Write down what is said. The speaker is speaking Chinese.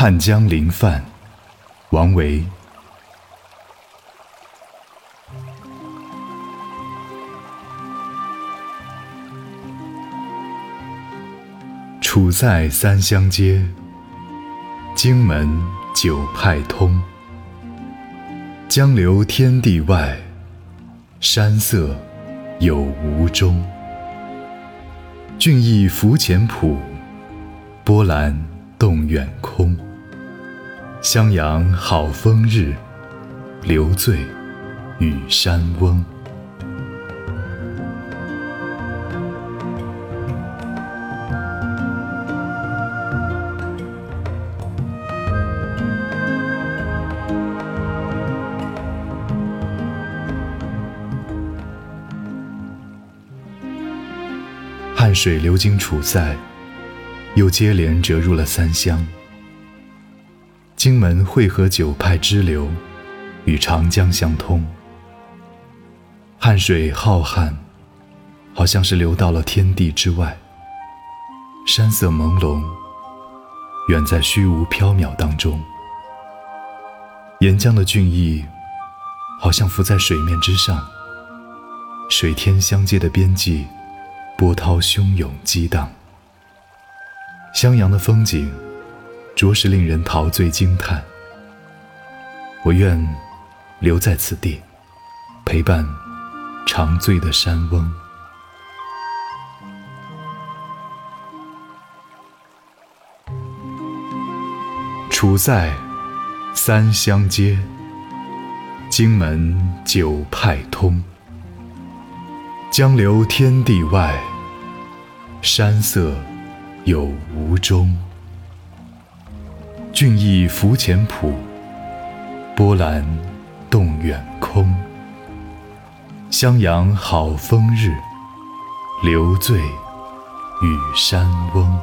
汉江临泛，王维。处在三湘街，荆门九派通。江流天地外，山色有无中。俊逸浮浅浦，波澜动远空。襄阳好风日，留醉与山翁。汉水流经楚塞，又接连折入了三湘。荆门汇合九派支流，与长江相通。汉水浩瀚，好像是流到了天地之外。山色朦胧，远在虚无缥缈当中。沿江的俊逸，好像浮在水面之上。水天相接的边际。波涛汹涌激荡，襄阳的风景着实令人陶醉惊叹。我愿留在此地，陪伴长醉的山翁。处在三湘街，荆门九派通。江流天地外，山色有无中。俊逸浮浅浦，波澜动远空。襄阳好风日，留醉与山翁。